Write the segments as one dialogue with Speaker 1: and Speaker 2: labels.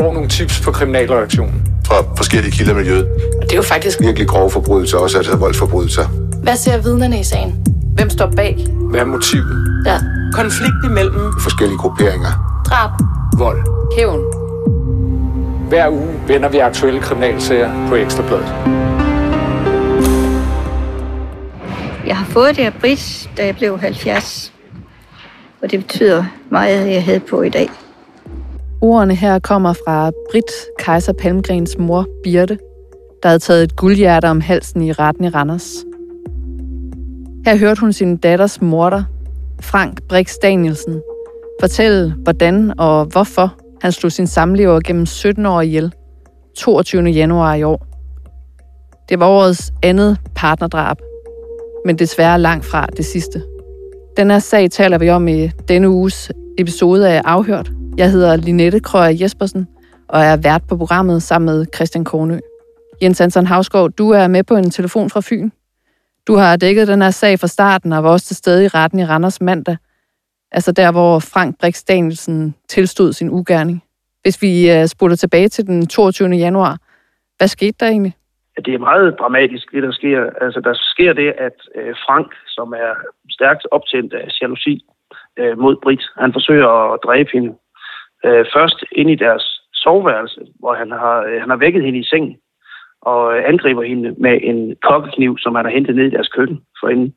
Speaker 1: får nogle tips på kriminalreaktionen.
Speaker 2: Fra forskellige kilder i miljøet.
Speaker 3: Og det er jo faktisk
Speaker 2: Virkelig grove forbrydelser, også altså voldsforbrydelser.
Speaker 4: Hvad ser vidnerne i sagen? Hvem står bag?
Speaker 1: Hvad er motivet?
Speaker 4: Ja.
Speaker 3: konflikt imellem
Speaker 2: Forskellige grupperinger.
Speaker 4: Drab.
Speaker 1: Vold.
Speaker 4: Hævn.
Speaker 1: Hver uge vender vi aktuelle kriminalsager på Ekstrabladet.
Speaker 5: Jeg har fået det af Britt, da jeg blev 70. Og det betyder meget, at jeg havde på i dag.
Speaker 6: Ordene her kommer fra Brit Kaiser Palmgrens mor, Birte, der havde taget et guldhjerte om halsen i retten i Randers. Her hørte hun sin datters morter, Frank Brix Danielsen, fortælle, hvordan og hvorfor han slog sin samlever gennem 17 år ihjel, 22. januar i år. Det var årets andet partnerdrab, men desværre langt fra det sidste. Den her sag taler vi om i denne uges episode af Afhørt. Jeg hedder Linette Krøyer Jespersen og er vært på programmet sammen med Christian Kornø. Jens Hansen Havsgaard, du er med på en telefon fra Fyn. Du har dækket den her sag fra starten og var også til stede i retten i Randers mandag. Altså der, hvor Frank Brix Danielsen tilstod sin ugerning. Hvis vi øh, spoler tilbage til den 22. januar, hvad skete der egentlig?
Speaker 7: det er meget dramatisk, det der sker. Altså, der sker det, at øh, Frank, som er stærkt optændt af jalousi øh, mod Brit, han forsøger at dræbe hende. Øh, først ind i deres soveværelse, hvor han har, øh, han har vækket hende i sengen og øh, angriber hende med en kokkekniv, som han har hentet ned i deres køkken for hende.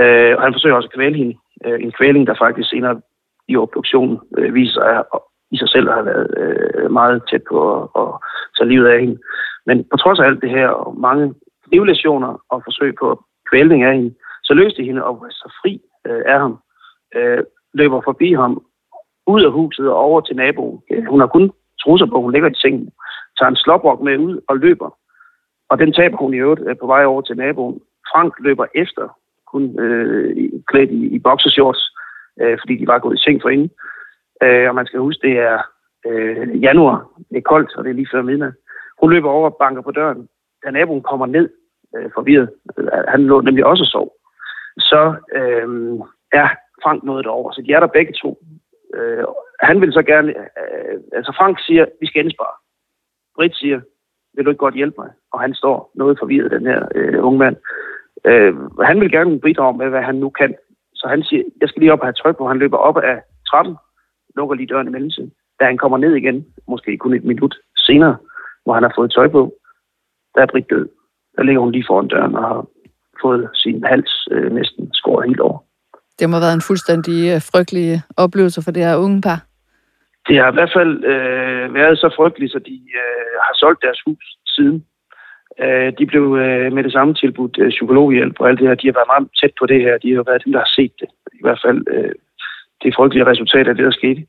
Speaker 7: Øh, og han forsøger også at kvæle hende. Øh, en kvæling, der faktisk senere i obduktionen øh, viser sig at i sig selv at have været øh, meget tæt på at, at tage livet af hende. Men på trods af alt det her og mange livlæsioner og forsøg på kvælning af hende, så løste hende og var så fri øh, af ham. Øh, løber forbi ham ud af huset og over til naboen. Hun har kun trusser på, hun ligger i sengen, tager en slåbrok med ud og løber. Og den taber hun i øvrigt øh, på vej over til naboen. Frank løber efter, kun øh, klædt i, i boxershorts, øh, fordi de var gået i seng for hende. Øh, og man skal huske, det er øh, januar, det er koldt, og det er lige før midnat. Hun løber over og banker på døren. Da naboen kommer ned øh, forvirret, øh, han lå nemlig også og sov, så øh, er Frank nået derover. Så de er der begge to. Øh, han vil så gerne... Øh, altså Frank siger, vi skal indspare. Britt siger, vil du ikke godt hjælpe mig? Og han står noget forvirret, den her øh, unge mand. Øh, han vil gerne bidrage med, hvad han nu kan. Så han siger, jeg skal lige op og have tryk på. Han løber op af trappen, lukker lige døren i mellemtiden. Da han kommer ned igen, måske kun et minut senere, hvor han har fået tøj på, der er Britt død. Der ligger hun lige foran døren og har fået sin hals øh, næsten skåret helt over.
Speaker 6: Det må have været en fuldstændig øh, frygtelig oplevelse for det her unge par.
Speaker 7: Det har i hvert fald øh, været så frygteligt, så de øh, har solgt deres hus siden. Øh, de blev øh, med det samme tilbudt øh, psykologhjælp og alt det her. De har været meget tæt på det her. De har været dem, der har set det. I hvert fald øh, det frygtelige resultat af det, der skete.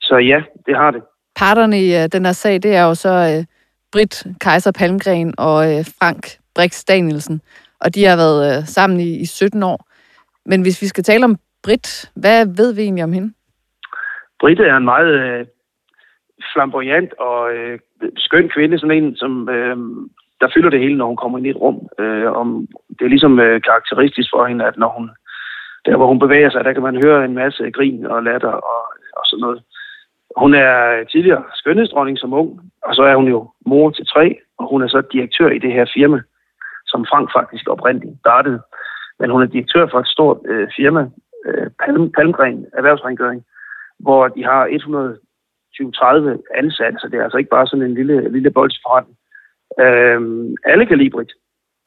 Speaker 7: Så ja, det har det.
Speaker 6: Parterne i øh, den her sag, det er jo så øh, Britt Kaiser Palmgren og øh, Frank Brix Danielsen. Og de har været øh, sammen i, i 17 år. Men hvis vi skal tale om Brit, hvad ved vi egentlig om hende?
Speaker 7: Britte er en meget øh, flamboyant og øh, skøn kvinde, sådan en, som øh, der fylder det hele, når hun kommer ind i et rum. Øh, om, det er ligesom øh, karakteristisk for hende, at når hun, der hvor hun bevæger sig, der kan man høre en masse grin og latter og, og sådan noget. Hun er tidligere skønhedsdronning som ung, og så er hun jo mor til tre, og hun er så direktør i det her firma, som Frank faktisk oprindeligt startede. Men hun er direktør for et stort øh, firma, øh, Palm, Palmgren Erhvervsrengøring, hvor de har 120-30 ansatte, så det er altså ikke bare sådan en lille, lille boldsforretning. Øh, alle kan lide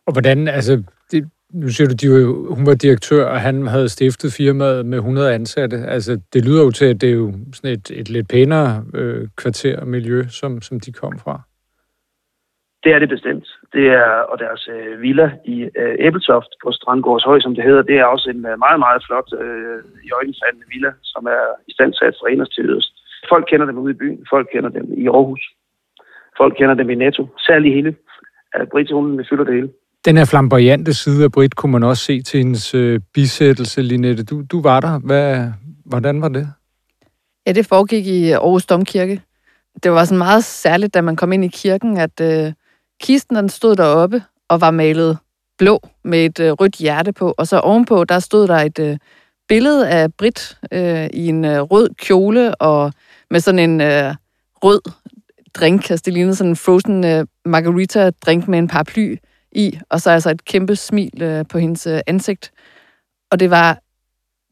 Speaker 1: Og hvordan, altså, det, nu siger du, de var jo, hun var direktør, og han havde stiftet firmaet med 100 ansatte. Altså, det lyder jo til, at det er jo sådan et, et lidt pænere øh, kvarter og miljø, som, som de kom fra.
Speaker 7: Det er det bestemt. Det er, og deres øh, villa i øh, Æbeltoft på Strandgårds Høj, som det hedder, det er også en øh, meget, meget flot øh, i øjenfaldende villa, som er i stand til at trænes til yderst. Folk kender dem ude i byen, folk kender dem i Aarhus, folk kender dem i Netto, særligt hele. At Britt, hun fylder det hele.
Speaker 1: Den her flamboyante side af Britt kunne man også se til hendes øh, bisættelse, Linette. Du, du var der. Hvad, hvordan var det?
Speaker 6: Ja, det foregik i Aarhus Domkirke. Det var sådan meget særligt, da man kom ind i kirken, at øh, kisten den stod deroppe og var malet blå med et øh, rødt hjerte på. Og så ovenpå, der stod der et øh, billede af Brit øh, i en øh, rød kjole og med sådan en øh, rød drink. Altså, det lignede sådan en frozen øh, margarita-drink med en paraply i, og så altså et kæmpe smil øh, på hendes øh, ansigt. Og det var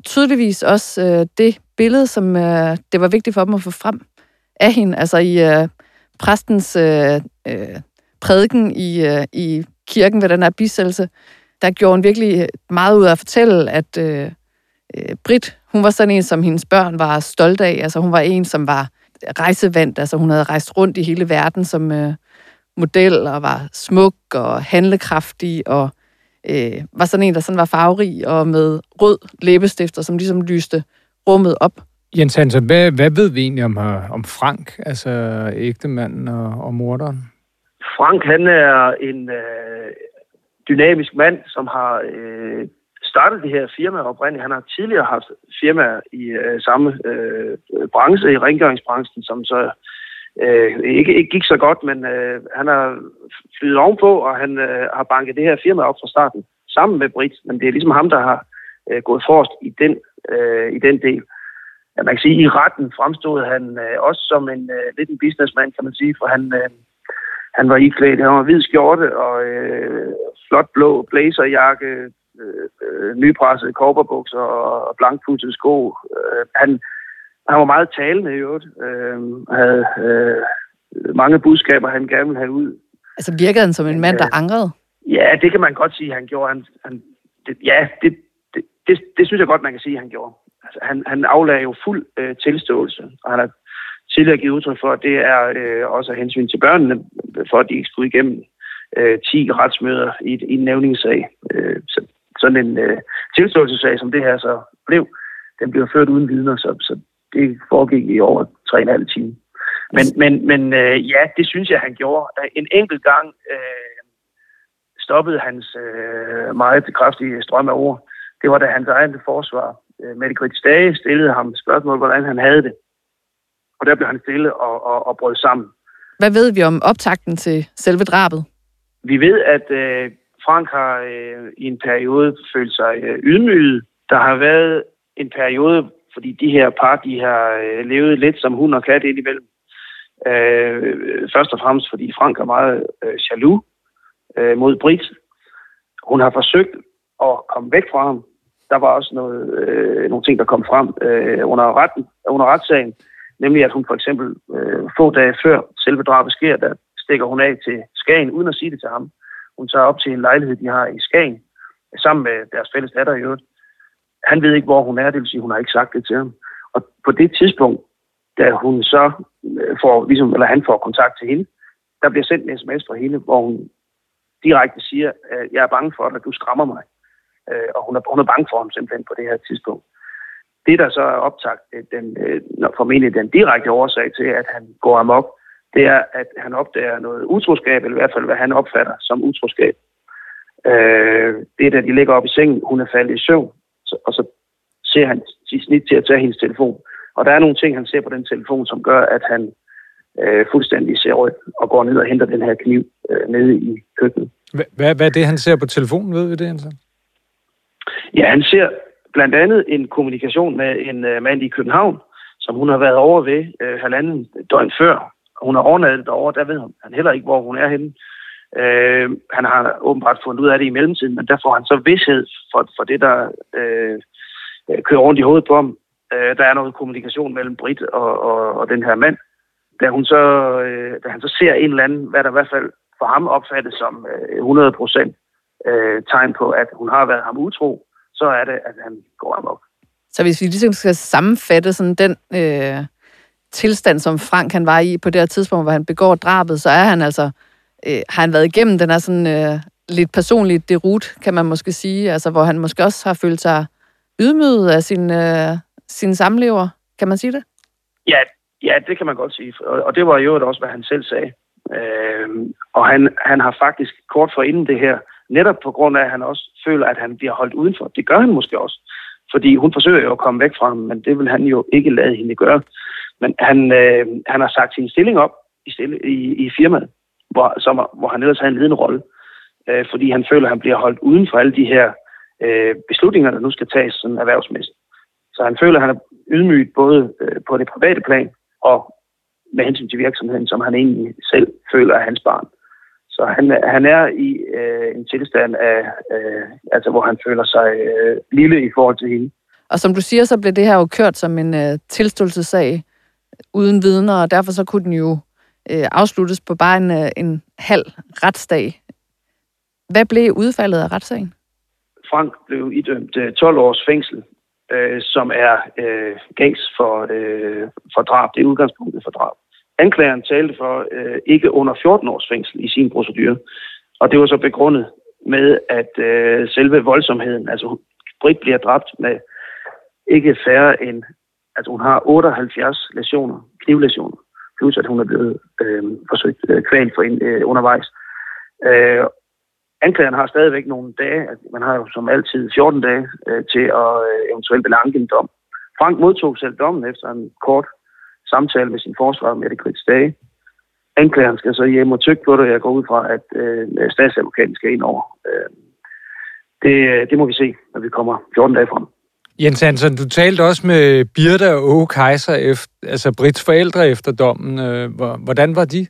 Speaker 6: tydeligvis også øh, det billede, som øh, det var vigtigt for dem at få frem af hende. Altså i øh, præstens øh, øh, prædiken i, øh, i kirken ved den her bisættelse, der gjorde hun virkelig øh, meget ud af at fortælle, at øh, øh Brit, hun var sådan en, som hendes børn var stolte af. Altså hun var en, som var rejsevandt. Altså hun havde rejst rundt i hele verden som øh, model og var smuk og handlekraftig og øh, var sådan en, der sådan var farverig og med rød læbestifter, som ligesom lyste rummet op.
Speaker 1: Jens Hansen, hvad, hvad ved vi egentlig om, øh, om Frank, altså ægtemanden og, og morderen?
Speaker 7: Frank, han er en øh, dynamisk mand, som har øh, startet det her firma oprindeligt. Han har tidligere haft firmaer i øh, samme øh, branche, i rengøringsbranchen, som så øh, ikke, ikke gik så godt, men øh, han har flyttet ovenpå, og han øh, har banket det her firma op fra starten, sammen med Brit, men det er ligesom ham, der har øh, gået forrest i den, øh, i den del. Ja, man kan sige, at i retten fremstod han øh, også som en øh, lidt en businessman, kan man sige, for han, øh, han var iklædt, han var hvid skjorte og øh, flot blå blazerjakke, øh, øh, nypressede korperbukser og blankpudsede sko. Øh, han, han var meget talende i øvrigt. Øh, havde øh, mange budskaber, han gerne ville have ud.
Speaker 6: Altså virkede han som en mand, der angrede?
Speaker 7: Ja, det kan man godt sige, han gjorde. Han, han, det, ja, det, det, det, det synes jeg godt, man kan sige, han gjorde. Altså, han, han aflagde jo fuld øh, tilståelse, og han har tidligere givet udtryk for, at det er øh, også af hensyn til børnene, for at de ikke skulle igennem øh, 10 retsmøder i, i en nævningssag. Øh, så, sådan en øh, tilståelsessag, som det her så blev, den blev ført uden vidner, så, så det foregik i over 3,5 timer. Men, men, men øh, ja, det synes jeg, han gjorde. En enkelt gang øh, stoppede hans øh, meget kraftige strøm af ord. Det var da hans egen forsvar. Øh, Mette Grits Dage stillede ham spørgsmål, hvordan han havde det. Og der blev han stille og, og, og brød sammen.
Speaker 6: Hvad ved vi om optakten til selve drabet?
Speaker 7: Vi ved, at øh, Frank har øh, i en periode følt sig øh, ydmyget. Der har været en periode, fordi de her par, de har øh, levet lidt som hund og kat indimellem. Øh, først og fremmest, fordi Frank er meget øh, jaloux øh, mod Brit. Hun har forsøgt at komme væk fra ham. Der var også noget, øh, nogle ting, der kom frem øh, under, retten, under retssagen, nemlig at hun for eksempel øh, få dage før selve drabet sker, der stikker hun af til Skagen, uden at sige det til ham. Hun tager op til en lejlighed, de har i Skagen, sammen med deres fælles datter i øvrigt. Han ved ikke, hvor hun er, det vil sige, hun har ikke sagt det til ham. Og på det tidspunkt, da hun så øh, får, ligesom, eller han får kontakt til hende, der bliver sendt en sms fra hende, hvor hun direkte siger, at jeg er bange for dig, at du skræmmer mig. Øh, og hun er, hun er bange for ham simpelthen på det her tidspunkt. Det, der så er optaget, øh, den, formentlig den direkte årsag til, at han går amok, det er, at han opdager noget utroskab, eller i hvert fald, hvad han opfatter som utroskab. Øh, det er, da de ligger op i sengen, hun er faldet i søvn, og så ser han sit snit til at tage hendes telefon. Og der er nogle ting, han ser på den telefon, som gør, at han øh, fuldstændig ser rødt og går ned og henter den her kniv øh, nede i køkkenet.
Speaker 1: Hvad, hvad er det, han ser på telefonen, ved vi det, Hansen?
Speaker 7: Ja, han ser blandt andet en kommunikation med en øh, mand i København, som hun har været over ved øh, halvanden døgn før. Hun har overnattet derovre, der ved han heller ikke, hvor hun er henne. Øh, han har åbenbart fundet ud af det i mellemtiden, men der får han så vidshed for, for det, der øh, øh kører rundt i hovedet på ham. Øh, der er noget kommunikation mellem Brit og, og, og den her mand. Da, hun så, øh, da han så ser en eller anden, hvad der i hvert fald for ham opfattes som øh, 100% øh, tegn på, at hun har været ham utro, så er det, at han går amok.
Speaker 6: Så hvis vi ligesom skal sammenfatte sådan den øh, tilstand, som Frank han var i på det her tidspunkt, hvor han begår drabet, så er han altså øh, har han været igennem den her sådan øh, lidt personligt derut, kan man måske sige, altså hvor han måske også har følt sig ydmyget af sin, øh, sin samlever. Kan man sige det?
Speaker 7: Ja, ja, det kan man godt sige. Og, og det var jo også, hvad han selv sagde. Øh, og han, han har faktisk kort for inden det her, netop på grund af, at han også føler, at han bliver holdt udenfor. Det gør han måske også. Fordi hun forsøger jo at komme væk fra ham, men det vil han jo ikke lade hende gøre. Men han, øh, han har sagt sin stilling op i, stille, i, i firmaet hvor, som, hvor han ellers har en ledende rolle, øh, fordi han føler, at han bliver holdt uden for alle de her øh, beslutninger, der nu skal tages sådan erhvervsmæssigt. Så han føler, at han er ydmyget både øh, på det private plan og med hensyn til virksomheden, som han egentlig selv føler er hans barn. Så han, han er i øh, en tilstand af, øh, altså hvor han føler sig øh, lille i forhold til hende.
Speaker 6: Og som du siger, så blev det her jo kørt som en øh, tilståelsessag uden vidner, og derfor så kunne den jo øh, afsluttes på bare en, øh, en halv retsdag. Hvad blev udfaldet af retssagen?
Speaker 7: Frank blev idømt øh, 12 års fængsel, øh, som er øh, gængs for, øh, for drab. Det er udgangspunktet for drab. Anklageren talte for øh, ikke under 14 års fængsel i sin procedure, og det var så begrundet med, at øh, selve voldsomheden, altså Britt bliver dræbt med ikke færre end, altså hun har 78 lesioner, knivlesioner, plus at hun er blevet øh, forsøgt øh, kvalt for en, øh, undervejs. Øh, anklageren har stadigvæk nogle dage, man har jo som altid 14 dage øh, til at øh, eventuelt belange en dom. Frank modtog selv dommen efter en kort samtale med sin forsvar med det Grits dage. Anklageren skal så hjem og tykke på det, og jeg går ud fra, at øh, statsadvokaten skal ind over. Øh, det, det må vi se, når vi kommer 14 dage frem.
Speaker 1: Jens Hansen, du talte også med Birte og Åge Kaiser, efter, altså Brits forældre efter dommen. Øh, hvordan var de?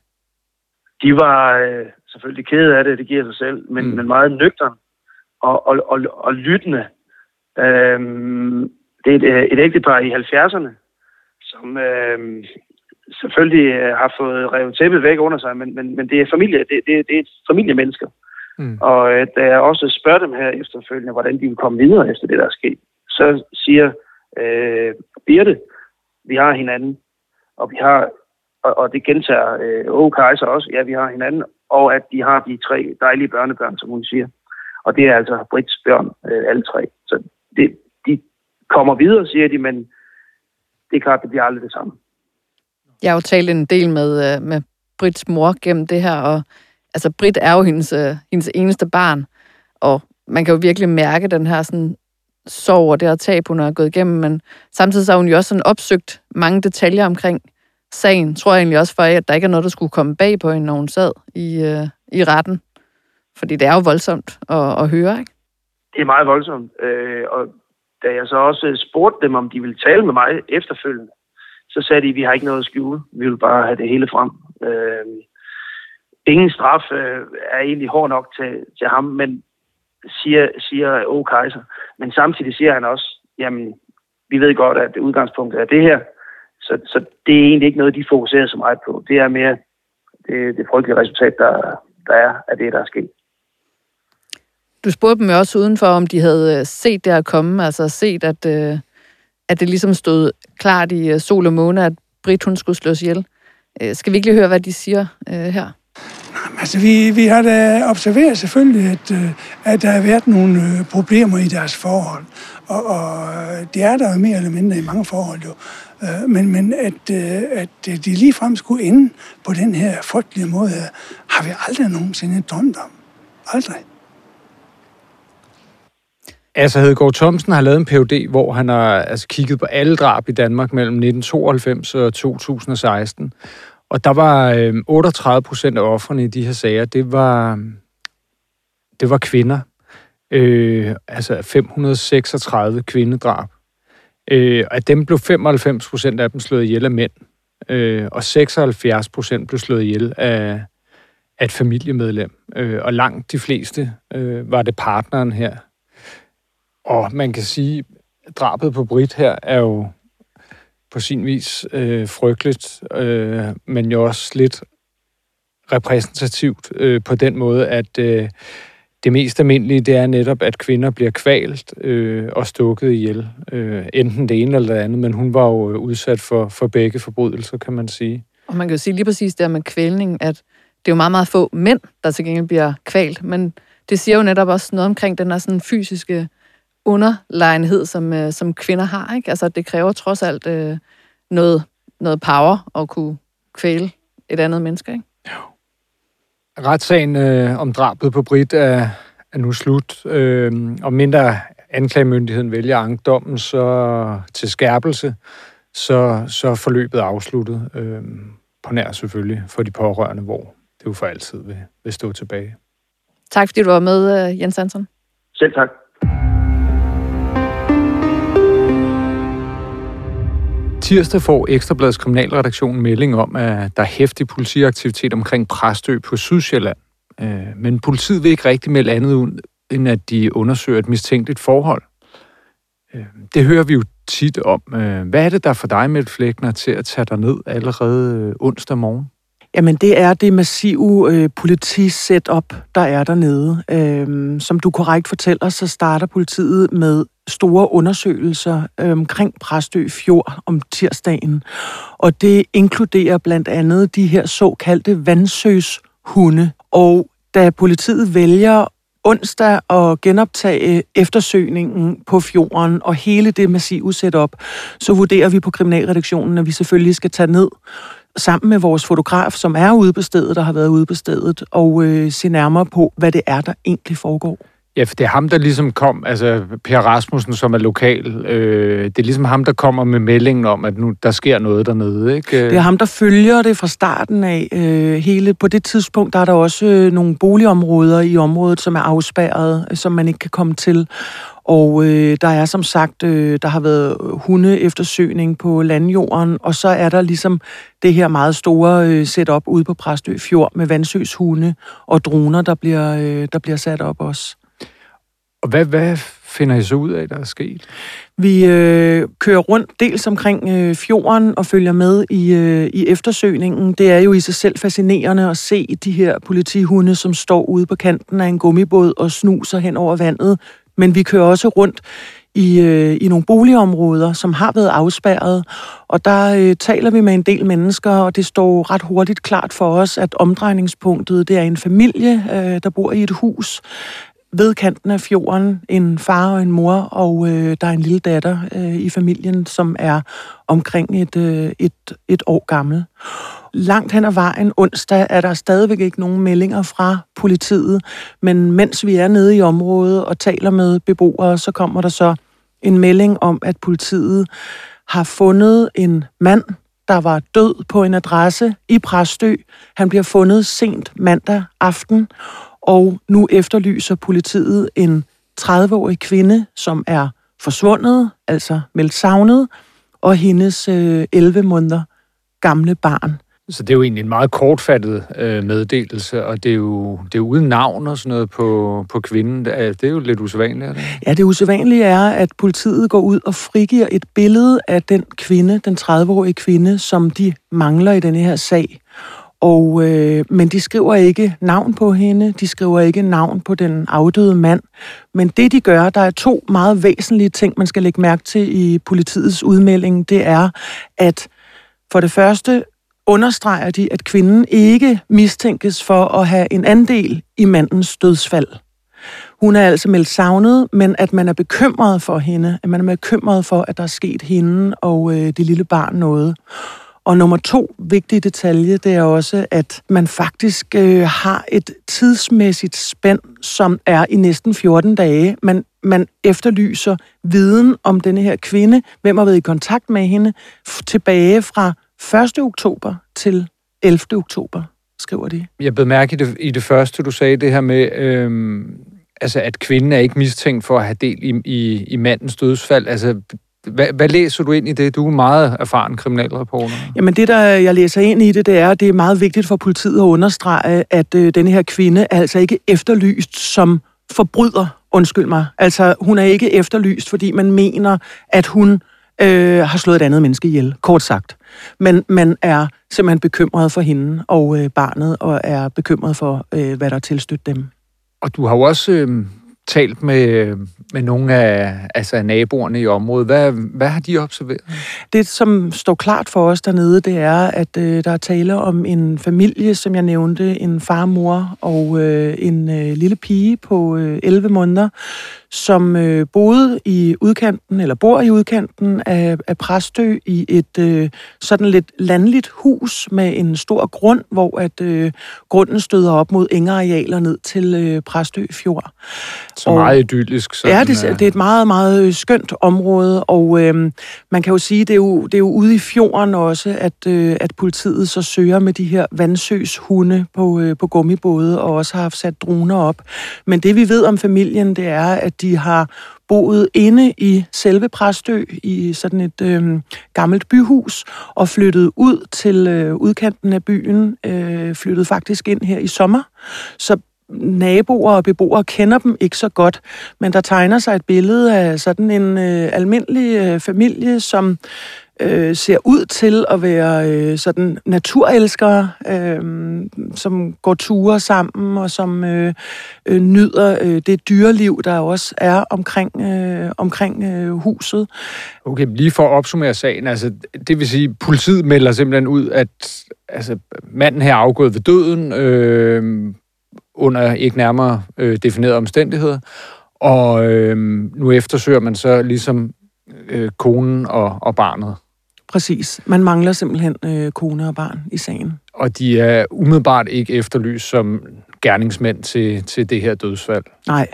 Speaker 7: De var øh, selvfølgelig kede af det, det giver sig selv, men, mm. men meget nøgtern og, og, og, og lyttende. Øhm, det er et, et ægtepar i 70'erne, som øh, selvfølgelig har fået revet tæppet væk under sig, men, men, men det er familie, det, det, det er familiemennesker. Mm. Og øh, da jeg også spørger dem her efterfølgende, hvordan de vil komme videre efter det, der er sket, så siger øh, Birte, vi har hinanden, og vi har, og, og det gentager øh, Åge Kaiser også, ja, vi har hinanden, og at de har de tre dejlige børnebørn, som hun siger. Og det er altså Brits børn, øh, alle tre. Så det, de kommer videre, siger de, men det er klart, det bliver aldrig det samme.
Speaker 6: Jeg har jo talt en del med, øh, med Brits mor gennem det her, og altså Brit er jo hendes, øh, hendes eneste barn, og man kan jo virkelig mærke den her sådan sorg og det her tab, hun har gået igennem, men samtidig så har hun jo også sådan opsøgt mange detaljer omkring sagen, tror jeg egentlig også for, at der ikke er noget, der skulle komme bag på hende, når hun sad i, øh, i retten. Fordi det er jo voldsomt at, at høre, ikke?
Speaker 7: Det er meget voldsomt, øh, og da jeg så også spurgte dem, om de ville tale med mig efterfølgende, så sagde de, vi har ikke noget at skjule. Vi vil bare have det hele frem. Øh, ingen straf øh, er egentlig hård nok til, til ham, men siger, siger O. Kaiser. Men samtidig siger han også, jamen, vi ved godt, at udgangspunktet er det her, så, så det er egentlig ikke noget, de fokuserer så meget på. Det er mere det, det frygtelige resultat, der, der er af det, der er sket.
Speaker 6: Du spurgte dem jo også udenfor, om de havde øh, set det at komme, altså set, at, øh, at det ligesom stod klart i øh, sol og måne, at Brit hun skulle slås ihjel. Øh, skal vi ikke lige høre, hvad de siger øh, her?
Speaker 8: Altså, vi, vi har da observeret selvfølgelig, at, at der har været nogle problemer i deres forhold. Og, og det er der jo mere eller mindre i mange forhold jo. Men, men at, at de ligefrem skulle ende på den her frygtelige måde, har vi aldrig nogensinde drømt om. Aldrig.
Speaker 1: Altså, Hedegaard Thomsen har lavet en PhD, hvor han har altså, kigget på alle drab i Danmark mellem 1992 og 2016. Og der var øh, 38 procent af offerne i de her sager, det var, det var kvinder. Øh, altså 536 kvindedrab. Øh, af dem blev 95 procent af dem slået ihjel af mænd. Øh, og 76 procent blev slået ihjel af, af et familiemedlem. Øh, og langt de fleste øh, var det partneren her. Og man kan sige, drabet på Brit her er jo på sin vis øh, frygteligt, øh, men jo også lidt repræsentativt øh, på den måde, at øh, det mest almindelige, det er netop, at kvinder bliver kvalt øh, og stukket ihjel. Øh, enten det ene eller det andet, men hun var jo øh, udsat for, for begge forbrydelser, kan man sige.
Speaker 6: Og man kan jo sige lige præcis der med kvælning, at det er jo meget, meget få mænd, der til gengæld bliver kvalt, men det siger jo netop også noget omkring den her sådan fysiske underlegenhed, som, øh, som kvinder har. Ikke? Altså, det kræver trods alt øh, noget, noget power at kunne kvæle et andet menneske. Ikke? Jo.
Speaker 1: Retssagen øh, om drabet på Brit er, er nu slut. Øh, og mindre anklagemyndigheden vælger ankdommen så til skærpelse, så, så er forløbet afsluttet. Øh, på nær selvfølgelig for de pårørende, hvor det jo for altid vil, vil stå tilbage.
Speaker 6: Tak fordi du var med, øh, Jens Hansen.
Speaker 7: Selv tak.
Speaker 1: Tirsdag får Ekstrabladets kriminalredaktion melding om, at der er hæftig politiaktivitet omkring Præstø på Sydsjælland. Øh, men politiet vil ikke rigtig melde andet ud, end at de undersøger et mistænkeligt forhold. Øh, det hører vi jo tit om. Øh, hvad er det, der for dig, Mette Flækner, til at tage dig ned allerede onsdag morgen?
Speaker 9: Jamen, det er det massive øh, politi-setup, der er dernede. Øhm, som du korrekt fortæller, så starter politiet med store undersøgelser øh, omkring Præstø Fjord om tirsdagen. Og det inkluderer blandt andet de her såkaldte vandsøshunde. Og da politiet vælger onsdag at genoptage eftersøgningen på fjorden og hele det massive setup, så vurderer vi på kriminalredaktionen, at vi selvfølgelig skal tage ned sammen med vores fotograf, som er ude på stedet, der har været ude på stedet, og øh, se nærmere på, hvad det er, der egentlig foregår.
Speaker 1: Ja, for det er ham, der ligesom kom, altså Per Rasmussen, som er lokal, øh, det er ligesom ham, der kommer med meldingen om, at nu der sker noget dernede, ikke?
Speaker 9: Det er ham, der følger det fra starten af. Øh, hele, på det tidspunkt, der er der også øh, nogle boligområder i området, som er afspærret, øh, som man ikke kan komme til. Og øh, der er som sagt, øh, der har været hunde eftersøgning på landjorden, og så er der ligesom det her meget store øh, setup ude på Præstø Fjord med vandsøshunde og droner, der bliver, øh, der bliver sat op også.
Speaker 1: Og hvad, hvad finder I så ud af, der er sket?
Speaker 9: Vi øh, kører rundt dels omkring øh, fjorden og følger med i, øh, i eftersøgningen. Det er jo i sig selv fascinerende at se de her politihunde, som står ude på kanten af en gummibåd og snuser hen over vandet. Men vi kører også rundt i, øh, i nogle boligområder, som har været afspærret. Og der øh, taler vi med en del mennesker, og det står ret hurtigt klart for os, at omdrejningspunktet det er en familie, øh, der bor i et hus ved kanten af fjorden en far og en mor, og øh, der er en lille datter øh, i familien, som er omkring et, øh, et, et år gammel. Langt hen ad vejen onsdag er der stadigvæk ikke nogen meldinger fra politiet, men mens vi er nede i området og taler med beboere, så kommer der så en melding om, at politiet har fundet en mand, der var død på en adresse i Præstø. Han bliver fundet sent mandag aften, og nu efterlyser politiet en 30-årig kvinde, som er forsvundet, altså meldt savnet, og hendes øh, 11 måneder gamle barn.
Speaker 1: Så det er jo egentlig en meget kortfattet øh, meddelelse, og det er, jo, det er jo uden navn og sådan noget på, på kvinden. Det er, det er jo lidt usædvanligt. Det?
Speaker 9: Ja, det usædvanlige er, at politiet går ud og frigiver et billede af den kvinde, den 30-årige kvinde, som de mangler i denne her sag. Og, øh, men de skriver ikke navn på hende, de skriver ikke navn på den afdøde mand. Men det de gør, der er to meget væsentlige ting, man skal lægge mærke til i politiets udmelding, det er, at for det første understreger de, at kvinden ikke mistænkes for at have en andel i mandens dødsfald. Hun er altså meldt savnet, men at man er bekymret for hende, at man er bekymret for, at der er sket hende og øh, det lille barn noget. Og nummer to vigtige detalje, det er også, at man faktisk øh, har et tidsmæssigt spænd, som er i næsten 14 dage. Man, man efterlyser viden om denne her kvinde, hvem har været i kontakt med hende, tilbage fra 1. oktober til 11. oktober, skriver de.
Speaker 1: Jeg blev mærke i det, i det første, du sagde det her med, øhm, altså at kvinden er ikke mistænkt for at have del i, i, i mandens dødsfald. Altså, hvad, hvad læser du ind i det? Du er meget erfaren kriminalreporter.
Speaker 9: Jamen det, der jeg læser ind i det, det er, at det er meget vigtigt for politiet at understrege, at øh, denne her kvinde er altså ikke efterlyst som forbryder, undskyld mig. Altså hun er ikke efterlyst, fordi man mener, at hun øh, har slået et andet menneske ihjel, kort sagt. Men man er simpelthen bekymret for hende og øh, barnet, og er bekymret for, øh, hvad der tilstødt dem.
Speaker 1: Og du har jo også øh, talt med, med nogle af altså naboerne i området. Hvad, hvad har de observeret?
Speaker 9: Det, som står klart for os dernede, det er, at øh, der er tale om en familie, som jeg nævnte, en far, mor og øh, en øh, lille pige på øh, 11 måneder, som øh, boede i udkanten, eller bor i udkanten af, af Præstø i et øh, sådan lidt landligt hus med en stor grund, hvor at øh, grunden støder op mod engearealer ned til øh, Præstø Fjord.
Speaker 1: Så og, meget idyllisk.
Speaker 9: Sådan, ja, det, det er et meget, meget skønt område, og øh, man kan jo sige, det er jo, det er jo ude i fjorden også, at, øh, at politiet så søger med de her vandsøshunde på, øh, på gummibåde, og også har haft sat droner op. Men det vi ved om familien, det er, at de har boet inde i selve Præstø i sådan et øh, gammelt byhus og flyttet ud til øh, udkanten af byen, øh, flyttet faktisk ind her i sommer. Så naboer og beboere kender dem ikke så godt, men der tegner sig et billede af sådan en øh, almindelig øh, familie, som øh, ser ud til at være øh, sådan naturelskere, øh, som går ture sammen og som øh, øh, nyder øh, det dyreliv, der også er omkring, øh, omkring øh, huset.
Speaker 1: Okay, lige for at opsummere sagen, altså det vil sige, politiet melder simpelthen ud, at altså, manden her er afgået ved døden, øh, under ikke nærmere øh, definerede omstændigheder, og øh, nu eftersøger man så ligesom øh, konen og, og barnet.
Speaker 9: Præcis. Man mangler simpelthen øh, kone og barn i sagen.
Speaker 1: Og de er umiddelbart ikke efterlyst som gerningsmænd til, til det her dødsfald.
Speaker 9: Nej.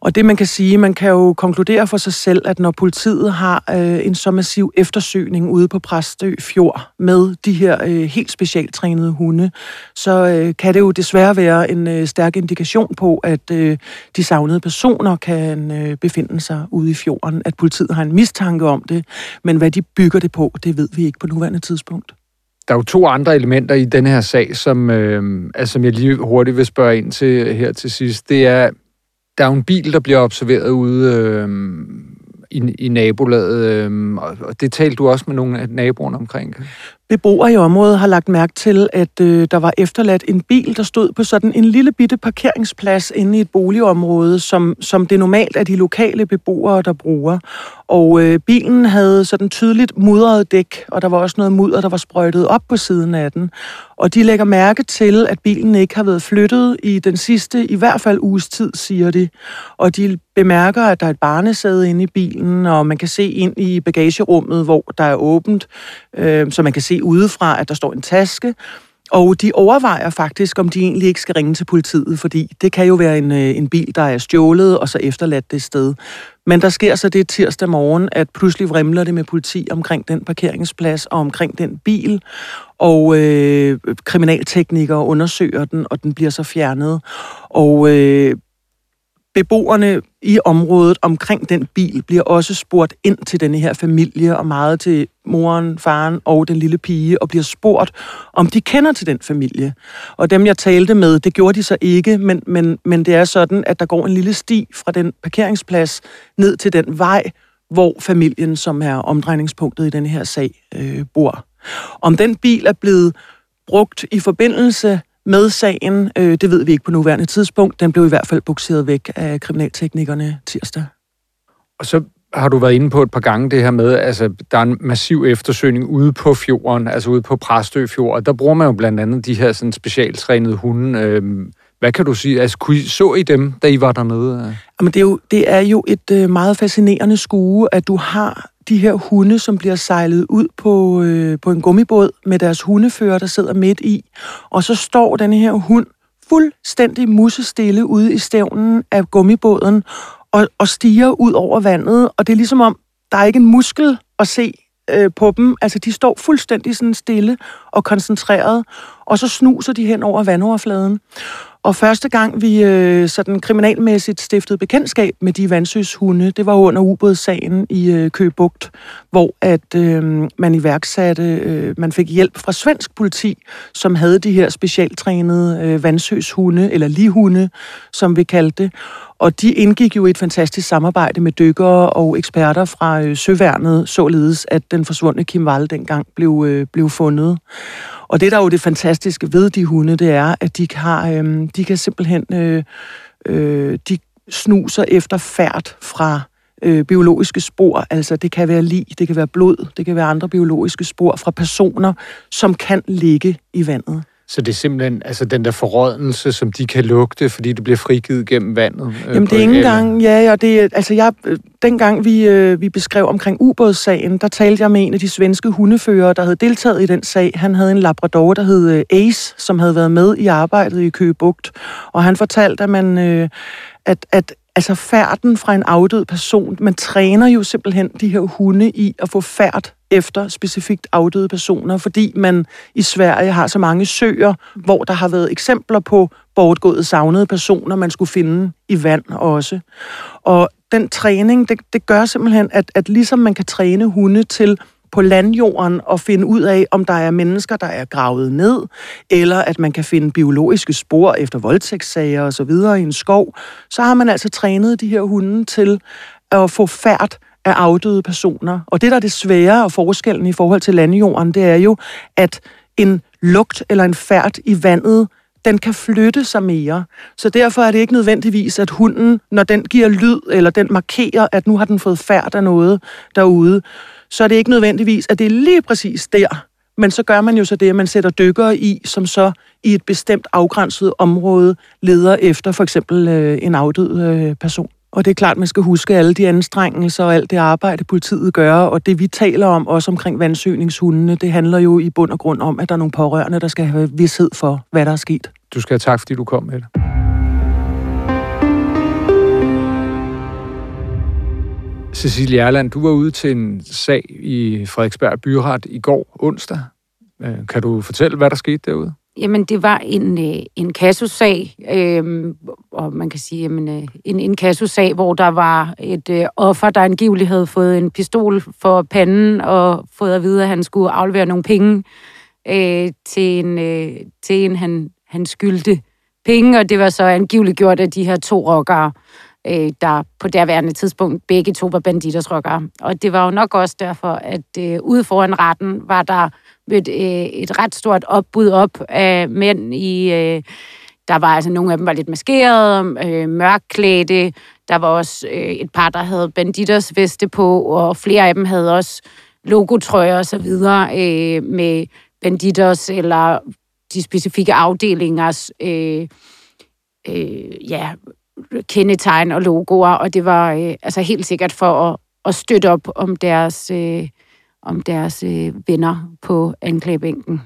Speaker 9: Og det man kan sige, man kan jo konkludere for sig selv, at når politiet har øh, en så massiv eftersøgning ude på Præstø Fjord med de her øh, helt specialtrænede hunde, så øh, kan det jo desværre være en øh, stærk indikation på, at øh, de savnede personer kan øh, befinde sig ude i fjorden, at politiet har en mistanke om det, men hvad de bygger det på, det ved vi ikke på nuværende tidspunkt.
Speaker 1: Der er jo to andre elementer i denne her sag, som, øh, altså, som jeg lige hurtigt vil spørge ind til her til sidst. Det er, der er jo en bil, der bliver observeret ude øh, i, i nabolaget, øh, og det talte du også med nogle af naboerne omkring.
Speaker 9: Beboere i området har lagt mærke til, at øh, der var efterladt en bil, der stod på sådan en lille bitte parkeringsplads inde i et boligområde, som, som det normalt er de lokale beboere, der bruger. Og øh, bilen havde sådan tydeligt mudret dæk, og der var også noget mudder, der var sprøjtet op på siden af den. Og de lægger mærke til, at bilen ikke har været flyttet i den sidste, i hvert fald uges tid, siger de. Og de bemærker, at der er et barnesæde inde i bilen, og man kan se ind i bagagerummet, hvor der er åbent, øh, så man kan se udefra, at der står en taske. Og de overvejer faktisk, om de egentlig ikke skal ringe til politiet, fordi det kan jo være en, øh, en bil, der er stjålet og så efterladt det sted. Men der sker så det tirsdag morgen, at pludselig vrimler det med politi omkring den parkeringsplads og omkring den bil, og øh, kriminalteknikere undersøger den, og den bliver så fjernet. Og øh, beboerne i området omkring den bil bliver også spurgt ind til denne her familie, og meget til moren, faren og den lille pige, og bliver spurgt, om de kender til den familie. Og dem, jeg talte med, det gjorde de så ikke, men, men, men det er sådan, at der går en lille sti fra den parkeringsplads ned til den vej, hvor familien, som er omdrejningspunktet i denne her sag, øh, bor. Om den bil er blevet brugt i forbindelse med sagen. Øh, det ved vi ikke på nuværende tidspunkt. Den blev i hvert fald bukseret væk af kriminalteknikerne tirsdag.
Speaker 1: Og så har du været inde på et par gange det her med, altså der er en massiv eftersøgning ude på fjorden, altså ude på Præstø Fjord, og der bruger man jo blandt andet de her sådan specialtrænede hunde. Øhm, hvad kan du sige? Altså, kunne I, så I dem, da I var dernede?
Speaker 9: Jamen, det, er jo, det er jo et øh, meget fascinerende skue, at du har de her hunde, som bliver sejlet ud på, øh, på en gummibåd med deres hundefører, der sidder midt i. Og så står den her hund fuldstændig musestille ude i stævnen af gummibåden og, og stiger ud over vandet. Og det er ligesom om, der er ikke en muskel at se øh, på dem. Altså, de står fuldstændig sådan stille og koncentreret, og så snuser de hen over vandoverfladen. Og første gang vi øh, sådan kriminalmæssigt stiftede bekendtskab med de vandsøshunde, det var under ubådssagen i øh, Købugt, hvor at øh, man iværksatte, øh, man fik hjælp fra svensk politi, som havde de her specialtrænede øh, vandsøshunde, eller lihunde, som vi kaldte det. Og de indgik jo et fantastisk samarbejde med dykkere og eksperter fra øh, Søværnet, således at den forsvundne Kim Wall dengang blev, øh, blev fundet. Og det, der er jo det fantastiske ved de hunde, det er, at de, har, øh, de kan simpelthen... Øh, øh, de snuser efter færd fra øh, biologiske spor. Altså det kan være lig, det kan være blod, det kan være andre biologiske spor fra personer, som kan ligge i vandet.
Speaker 1: Så det er simpelthen altså den der forrådnelse, som de kan lugte, fordi det bliver frigivet gennem vandet?
Speaker 9: Øh, Jamen det er ikke engang, ja, og det, altså jeg, dengang vi, øh, vi beskrev omkring ubådssagen, der talte jeg med en af de svenske hundefører, der havde deltaget i den sag. Han havde en labrador, der hed øh, Ace, som havde været med i arbejdet i Køge Bugt, og han fortalte, at man, øh, at, at altså færden fra en afdød person, man træner jo simpelthen de her hunde i at få færd efter specifikt afdøde personer, fordi man i Sverige har så mange søer, hvor der har været eksempler på bortgået savnede personer, man skulle finde i vand også. Og den træning, det, det gør simpelthen, at, at ligesom man kan træne hunde til på landjorden og finde ud af, om der er mennesker, der er gravet ned, eller at man kan finde biologiske spor efter voldtægtssager og så videre i en skov, så har man altså trænet de her hunde til at få færd af afdøde personer. Og det, der er det svære og forskellen i forhold til landjorden, det er jo, at en lugt eller en færd i vandet, den kan flytte sig mere. Så derfor er det ikke nødvendigvis, at hunden, når den giver lyd, eller den markerer, at nu har den fået færd af noget derude, så er det ikke nødvendigvis, at det er lige præcis der. Men så gør man jo så det, at man sætter dykkere i, som så i et bestemt afgrænset område leder efter for eksempel øh, en afdød øh, person. Og det er klart, man skal huske alle de anstrengelser og alt det arbejde, politiet gør, og det vi taler om, også omkring vandsøgningshundene, det handler jo i bund og grund om, at der er nogle pårørende, der skal have vidshed for, hvad der er sket.
Speaker 1: Du skal have tak, fordi du kom med det. Cecilie Erland, du var ude til en sag i Frederiksberg Byret i går onsdag. Øh, kan du fortælle, hvad der skete derude?
Speaker 10: Jamen, det var en, øh, en kassusag, øh, og man kan sige, jamen, øh, en, en kassusag, hvor der var et øh, offer, der angiveligt havde fået en pistol for panden og fået at vide, at han skulle aflevere nogle penge øh, til, en, øh, til en, han, han skyldte penge, og det var så angiveligt gjort af de her to rockere, øh, Øh, der på derværende tidspunkt begge to var banditersrokker. Og det var jo nok også derfor, at øh, ude foran retten var der et, øh, et ret stort opbud op af mænd i... Øh, der var altså nogle af dem var lidt maskerede, øh, mørkklædte. Der var også øh, et par, der havde banditers veste på, og flere af dem havde også logotrøjer og så videre øh, med banditers eller de specifikke afdelingers øh, øh, ja, kendetegn og logoer, og det var øh, altså helt sikkert for at, at støtte op om deres, øh, om deres øh, venner på anklagebænken.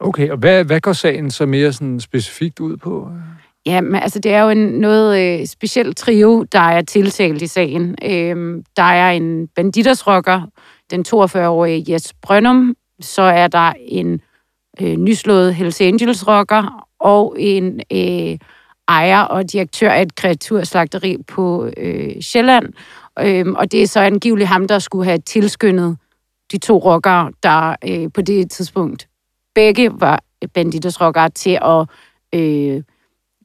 Speaker 1: Okay, og hvad, hvad går sagen så mere sådan specifikt ud på?
Speaker 10: Ja, men altså det er jo en noget øh, speciel trio, der er tiltalt i sagen. Øh, der er en banditersrocker, den 42-årige Jes Brønum, så er der en øh, nyslået Hells Angels rocker og en øh, ejer og direktør af et kreaturslagteri på øh, Sjælland. Øhm, og det er så angiveligt ham, der skulle have tilskyndet de to rockere, der øh, på det tidspunkt begge var banditers rockere, til at øh,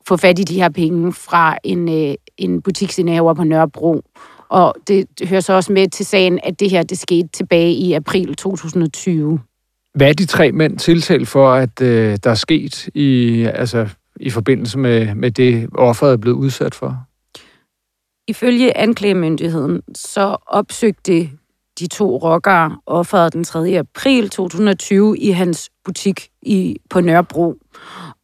Speaker 10: få fat i de her penge fra en, øh, en butiksindehaver på Nørrebro. Og det, hører så også med til sagen, at det her det skete tilbage i april 2020.
Speaker 1: Hvad er de tre mænd tiltalt for, at øh, der er sket i, altså, i forbindelse med, med det, offeret er blevet udsat for?
Speaker 10: Ifølge anklagemyndigheden, så opsøgte de to rockere offeret den 3. april 2020 i hans butik i, på Nørrebro.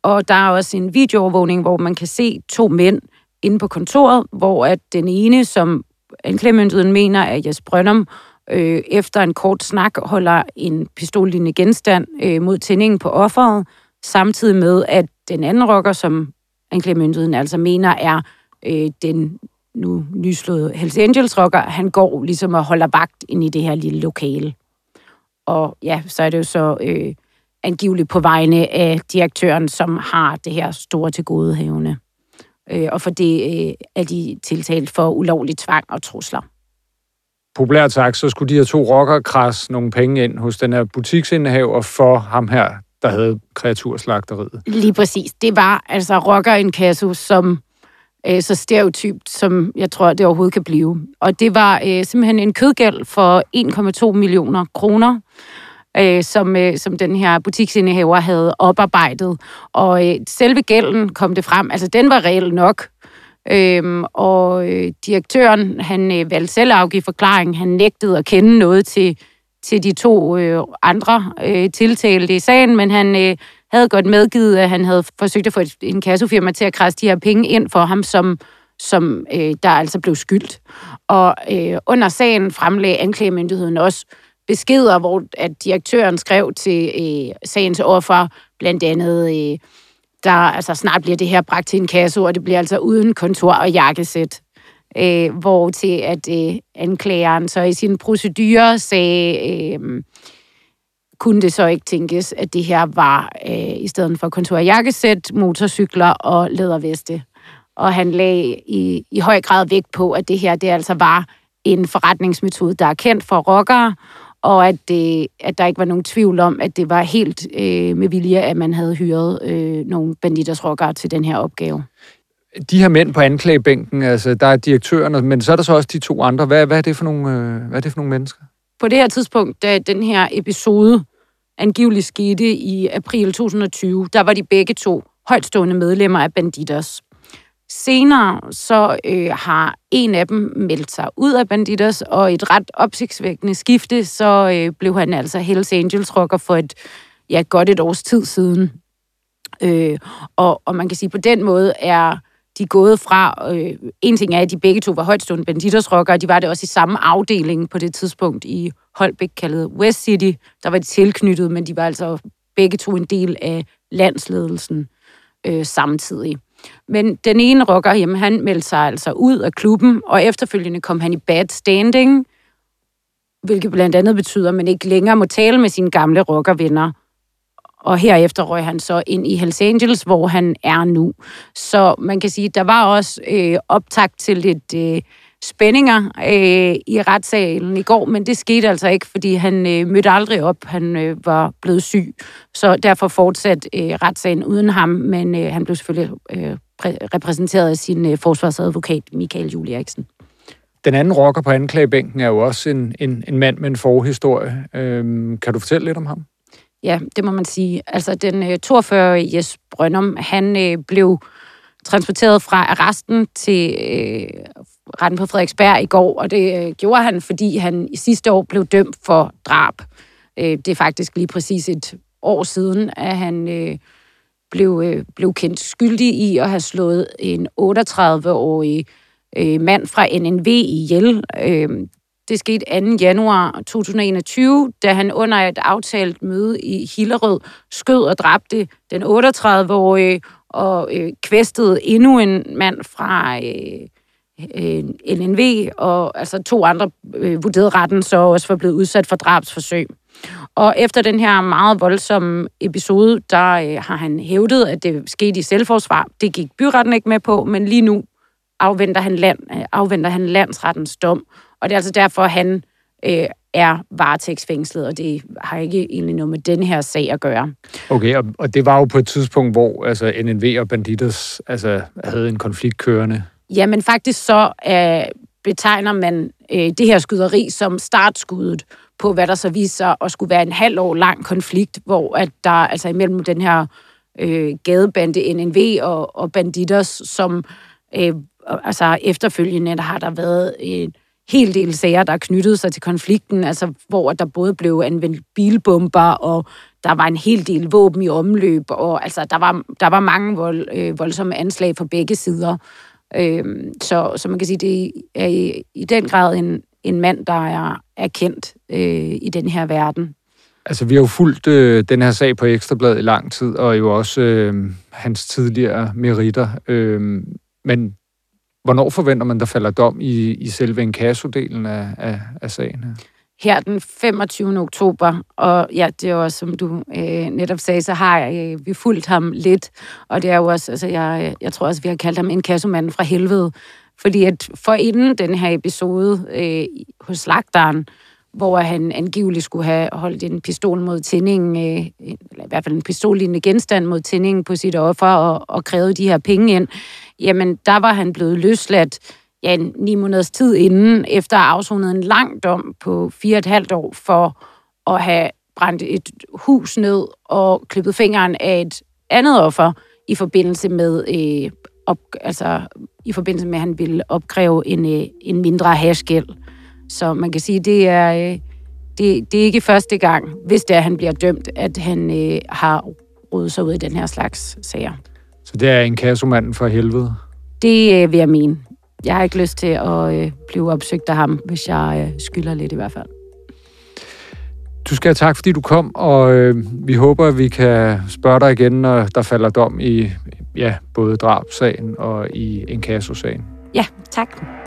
Speaker 10: Og der er også en videoovervågning, hvor man kan se to mænd inde på kontoret, hvor at den ene, som anklagemyndigheden mener er Jes Brøndum, øh, efter en kort snak holder en pistollignende genstand øh, mod tændingen på offeret, samtidig med, at den anden rocker, som anklagemyndigheden altså mener er øh, den nu nyslåede Hells Angels rocker, han går ligesom og holder vagt ind i det her lille lokale. Og ja, så er det jo så øh, angiveligt på vegne af direktøren, som har det her store til gode hævne. Øh, og for det øh, er de tiltalt for ulovlig tvang og trusler.
Speaker 1: Populært sagt, så skulle de her to rockere krasse nogle penge ind hos den her butiksindehaver for ham her, der havde kreaturslagteriet.
Speaker 10: Lige præcis. Det var altså rocker en kasse, som øh, så stereotypt, som jeg tror, det overhovedet kan blive. Og det var øh, simpelthen en kødgæld for 1,2 millioner kroner, øh, som, øh, som den her butiksindehaver havde oparbejdet. Og øh, selve gælden kom det frem, altså den var reelt nok. Øhm, og øh, direktøren, han øh, valgte selv at afgive forklaring. Han nægtede at kende noget til, til de to øh, andre øh, tiltalte i sagen, men han øh, havde godt medgivet, at han havde forsøgt at få et, en kassofirma til at krasse de her penge ind for ham, som, som øh, der altså blev skyldt. Og øh, under sagen fremlagde anklagemyndigheden også beskeder, hvor at direktøren skrev til øh, sagens offer, blandt andet, øh, der altså snart bliver det her bragt til en kasse, og det bliver altså uden kontor og jakkesæt. Øh, hvor til at øh, anklageren så i sin procedure sagde, øh, kunne det så ikke tænkes, at det her var øh, i stedet for kontorjakkesæt, motorcykler og læderveste. og han lagde i, i høj grad vægt på, at det her det altså var en forretningsmetode, der er kendt for rockere, og at, det, at der ikke var nogen tvivl om, at det var helt øh, med vilje, at man havde hyret øh, nogle banditers rockere til den her opgave.
Speaker 1: De her mænd på anklagebænken, altså der er direktøren, men så er der så også de to andre. Hvad, hvad, er, det for nogle, øh, hvad er det for nogle mennesker?
Speaker 10: På det her tidspunkt, da den her episode angiveligt skete i april 2020, der var de begge to højtstående medlemmer af Banditers. Senere så øh, har en af dem meldt sig ud af Banditers, og et ret opsigtsvækkende skifte, så øh, blev han altså Hells Angels rocker for et ja, godt et års tid siden. Øh, og, og man kan sige, på den måde er de gået fra, øh, en ting er, at de begge to var højtstående banditers rockere, de var det også i samme afdeling på det tidspunkt i Holbæk, kaldet West City. Der var de tilknyttet, men de var altså begge to en del af landsledelsen øh, samtidig. Men den ene rocker, jamen, han meldte sig altså ud af klubben, og efterfølgende kom han i bad standing, hvilket blandt andet betyder, at man ikke længere må tale med sine gamle rockervenner. Og herefter røg han så ind i Hells Angels, hvor han er nu. Så man kan sige, at der var også øh, optakt til lidt øh, spændinger øh, i retssalen i går, men det skete altså ikke, fordi han øh, mødte aldrig op. Han øh, var blevet syg, så derfor fortsatte øh, retssagen uden ham, men øh, han blev selvfølgelig øh, repræsenteret af sin øh, forsvarsadvokat, Michael Julie Eriksen.
Speaker 1: Den anden rocker på anklagebænken er jo også en, en, en mand med en forhistorie. Øhm, kan du fortælle lidt om ham?
Speaker 10: Ja, det må man sige. Altså, den øh, 42-årige Jes Brøndum, han øh, blev transporteret fra arresten til øh, retten på Frederiksberg i går, og det øh, gjorde han, fordi han i sidste år blev dømt for drab. Øh, det er faktisk lige præcis et år siden, at han øh, blev, øh, blev kendt skyldig i at have slået en 38-årig øh, mand fra NNV ihjel. Øh, det skete 2. januar 2021, da han under et aftalt møde i Hillerød skød og dræbte den 38-årige og øh, kvæstede endnu en mand fra øh, øh, LNV, og altså to andre øh, vurderede retten så også for blevet udsat for drabsforsøg. Og efter den her meget voldsomme episode, der øh, har han hævdet, at det skete i selvforsvar. Det gik byretten ikke med på, men lige nu afventer han, land, øh, afventer han landsrettens dom. Og det er altså derfor, han øh, er varetægtsfængslet, og det har ikke egentlig noget med den her sag at gøre.
Speaker 1: Okay, og, og det var jo på et tidspunkt, hvor altså, NNV og Banditos altså, havde en konflikt kørende.
Speaker 10: Jamen faktisk så øh, betegner man øh, det her skyderi som startskuddet på, hvad der så viser sig at skulle være en halv år lang konflikt, hvor at der altså imellem den her øh, gadebande NNV og, og Banditos, som øh, altså efterfølgende der har der været en hel del sager, der knyttede knyttet sig til konflikten, altså hvor der både blev anvendt bilbomber, og der var en hel del våben i omløb, og altså der var, der var mange vold, øh, voldsomme anslag fra begge sider. Øh, så, så man kan sige, det er i, i den grad en, en mand, der er, er kendt øh, i den her verden.
Speaker 1: Altså, vi har jo fulgt øh, den her sag på Ekstrabladet i lang tid, og jo også øh, hans tidligere meritter. Øh, men Hvornår forventer man, der falder dom i, i selve inkasso-delen af, af, af sagen her?
Speaker 10: Her den 25. oktober, og ja, det er også, som du øh, netop sagde, så har øh, vi fulgt ham lidt, og det er jo også, altså jeg, øh, jeg tror også, vi har kaldt ham en kassomand fra helvede, fordi at for inden den her episode øh, hos slagteren, hvor han angiveligt skulle have holdt en pistol mod tændingen, øh, i hvert fald en pistollignende genstand mod tændingen på sit offer og, og krævede de her penge ind, jamen der var han blevet løsladt ja, ni måneders tid inden, efter at have afsonet en lang dom på fire og et halvt år for at have brændt et hus ned og klippet fingeren af et andet offer i forbindelse med øh, op, altså i forbindelse med, at han ville opkræve en, øh, en mindre hashgæld. Så man kan sige, det er, øh, det, det er ikke første gang, hvis det er, han bliver dømt, at han øh, har rodet sig ud i den her slags sager.
Speaker 1: Så det er en kassomanden for helvede?
Speaker 10: Det øh, vil jeg mene. Jeg har ikke lyst til at øh, blive opsøgt af ham, hvis jeg øh, skylder lidt i hvert fald.
Speaker 1: Du skal have tak, fordi du kom, og øh, vi håber, at vi kan spørge dig igen, når der falder dom i ja, både drabsagen og i en sagen
Speaker 10: Ja, tak.